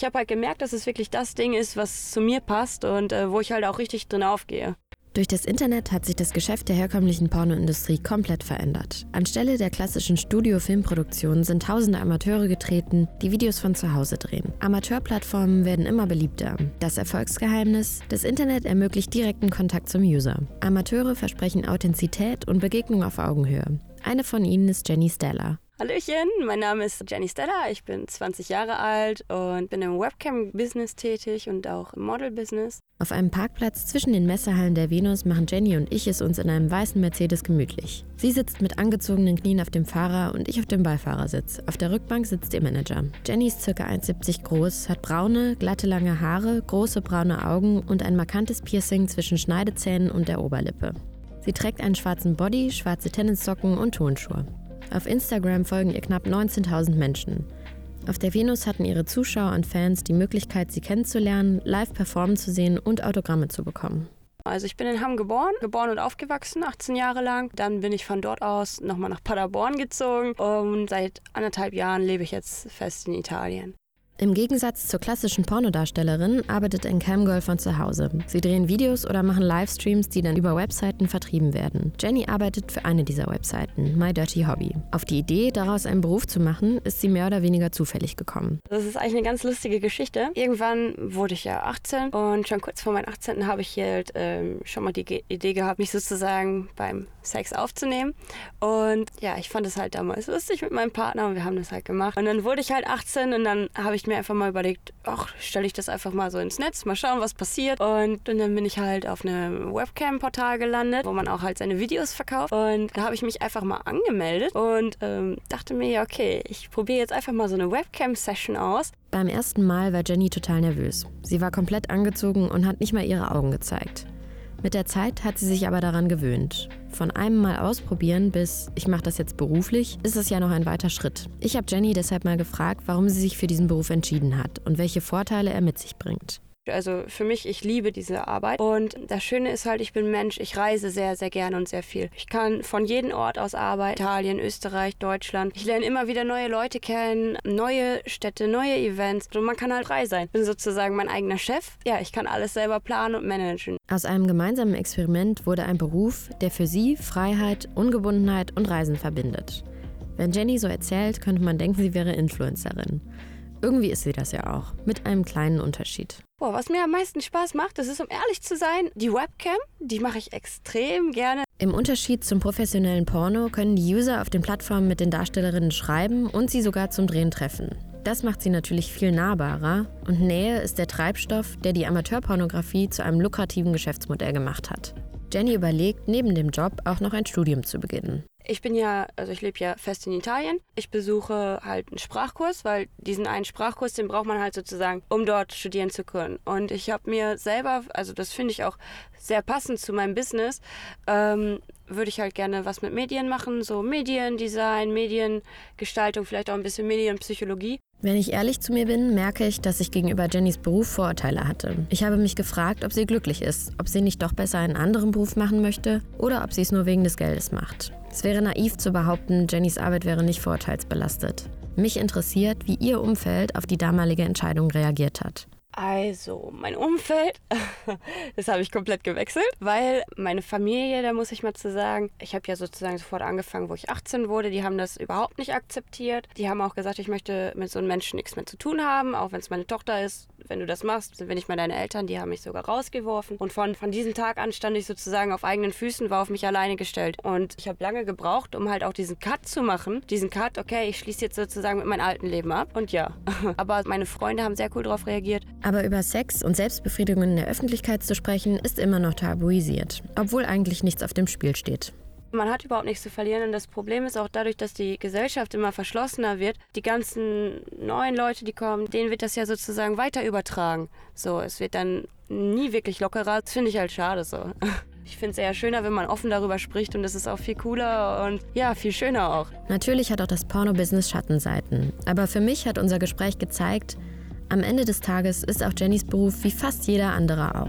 ich habe halt gemerkt, dass es wirklich das Ding ist, was zu mir passt und äh, wo ich halt auch richtig drin aufgehe. Durch das Internet hat sich das Geschäft der herkömmlichen Pornoindustrie komplett verändert. Anstelle der klassischen Studio-Filmproduktionen sind tausende Amateure getreten, die Videos von zu Hause drehen. Amateurplattformen werden immer beliebter. Das Erfolgsgeheimnis? Das Internet ermöglicht direkten Kontakt zum User. Amateure versprechen Authentizität und Begegnung auf Augenhöhe. Eine von ihnen ist Jenny Stella. Hallöchen, mein Name ist Jenny Stella, ich bin 20 Jahre alt und bin im Webcam-Business tätig und auch im Model-Business. Auf einem Parkplatz zwischen den Messehallen der Venus machen Jenny und ich es uns in einem weißen Mercedes gemütlich. Sie sitzt mit angezogenen Knien auf dem Fahrer und ich auf dem Beifahrersitz. Auf der Rückbank sitzt ihr Manager. Jenny ist ca. 1,70 groß, hat braune, glatte lange Haare, große braune Augen und ein markantes Piercing zwischen Schneidezähnen und der Oberlippe. Sie trägt einen schwarzen Body, schwarze Tennissocken und Tonschuhe. Auf Instagram folgen ihr knapp 19.000 Menschen. Auf der Venus hatten ihre Zuschauer und Fans die Möglichkeit, sie kennenzulernen, live performen zu sehen und Autogramme zu bekommen. Also ich bin in Hamm geboren, geboren und aufgewachsen, 18 Jahre lang. Dann bin ich von dort aus nochmal nach Paderborn gezogen und seit anderthalb Jahren lebe ich jetzt fest in Italien. Im Gegensatz zur klassischen Pornodarstellerin arbeitet ein Camgirl von zu Hause. Sie drehen Videos oder machen Livestreams, die dann über Webseiten vertrieben werden. Jenny arbeitet für eine dieser Webseiten, My Dirty Hobby. Auf die Idee, daraus einen Beruf zu machen, ist sie mehr oder weniger zufällig gekommen. Das ist eigentlich eine ganz lustige Geschichte. Irgendwann wurde ich ja 18 und schon kurz vor meinem 18. habe ich halt ähm, schon mal die Ge Idee gehabt, mich sozusagen beim Sex aufzunehmen. Und ja, ich fand es halt damals lustig mit meinem Partner und wir haben das halt gemacht. Und dann wurde ich halt 18 und dann habe ich mir einfach mal überlegt, ach, stelle ich das einfach mal so ins Netz, mal schauen, was passiert. Und, und dann bin ich halt auf einem Webcam-Portal gelandet, wo man auch halt seine Videos verkauft. Und da habe ich mich einfach mal angemeldet und ähm, dachte mir, ja, okay, ich probiere jetzt einfach mal so eine Webcam-Session aus. Beim ersten Mal war Jenny total nervös. Sie war komplett angezogen und hat nicht mal ihre Augen gezeigt. Mit der Zeit hat sie sich aber daran gewöhnt. Von einem Mal ausprobieren bis ich mache das jetzt beruflich, ist es ja noch ein weiter Schritt. Ich habe Jenny deshalb mal gefragt, warum sie sich für diesen Beruf entschieden hat und welche Vorteile er mit sich bringt. Also für mich, ich liebe diese Arbeit. Und das Schöne ist halt, ich bin Mensch, ich reise sehr, sehr gerne und sehr viel. Ich kann von jedem Ort aus arbeiten. Italien, Österreich, Deutschland. Ich lerne immer wieder neue Leute kennen, neue Städte, neue Events. Und man kann halt frei sein. Ich bin sozusagen mein eigener Chef. Ja, ich kann alles selber planen und managen. Aus einem gemeinsamen Experiment wurde ein Beruf, der für sie Freiheit, Ungebundenheit und Reisen verbindet. Wenn Jenny so erzählt, könnte man denken, sie wäre Influencerin. Irgendwie ist sie das ja auch, mit einem kleinen Unterschied. Boah, was mir am meisten Spaß macht, das ist, um ehrlich zu sein, die Webcam. Die mache ich extrem gerne. Im Unterschied zum professionellen Porno können die User auf den Plattformen mit den Darstellerinnen schreiben und sie sogar zum Drehen treffen. Das macht sie natürlich viel nahbarer und Nähe ist der Treibstoff, der die Amateurpornografie zu einem lukrativen Geschäftsmodell gemacht hat. Jenny überlegt, neben dem Job auch noch ein Studium zu beginnen. Ich bin ja, also ich lebe ja fest in Italien. Ich besuche halt einen Sprachkurs, weil diesen einen Sprachkurs, den braucht man halt sozusagen, um dort studieren zu können. Und ich habe mir selber, also das finde ich auch sehr passend zu meinem Business, ähm, würde ich halt gerne was mit Medien machen, so Mediendesign, Mediengestaltung, vielleicht auch ein bisschen Medienpsychologie. Wenn ich ehrlich zu mir bin, merke ich, dass ich gegenüber Jennys Beruf Vorurteile hatte. Ich habe mich gefragt, ob sie glücklich ist, ob sie nicht doch besser einen anderen Beruf machen möchte oder ob sie es nur wegen des Geldes macht. Es wäre naiv zu behaupten, Jennys Arbeit wäre nicht vorurteilsbelastet. Mich interessiert, wie ihr Umfeld auf die damalige Entscheidung reagiert hat. Also, mein Umfeld, das habe ich komplett gewechselt, weil meine Familie, da muss ich mal zu sagen, ich habe ja sozusagen sofort angefangen, wo ich 18 wurde, die haben das überhaupt nicht akzeptiert. Die haben auch gesagt, ich möchte mit so einem Menschen nichts mehr zu tun haben, auch wenn es meine Tochter ist. Wenn du das machst, sind wir nicht mal deine Eltern, die haben mich sogar rausgeworfen. Und von, von diesem Tag an stand ich sozusagen auf eigenen Füßen, war auf mich alleine gestellt. Und ich habe lange gebraucht, um halt auch diesen Cut zu machen. Diesen Cut, okay, ich schließe jetzt sozusagen mit meinem alten Leben ab. Und ja, aber meine Freunde haben sehr cool darauf reagiert. Aber über Sex und Selbstbefriedigung in der Öffentlichkeit zu sprechen, ist immer noch tabuisiert, obwohl eigentlich nichts auf dem Spiel steht. Man hat überhaupt nichts zu verlieren und das Problem ist auch dadurch, dass die Gesellschaft immer verschlossener wird, die ganzen neuen Leute, die kommen, denen wird das ja sozusagen weiter übertragen. So, es wird dann nie wirklich lockerer. Das finde ich halt schade so. Ich finde es eher schöner, wenn man offen darüber spricht und es ist auch viel cooler und ja, viel schöner auch. Natürlich hat auch das Porno-Business Schattenseiten. Aber für mich hat unser Gespräch gezeigt, am Ende des Tages ist auch Jennys Beruf wie fast jeder andere auch.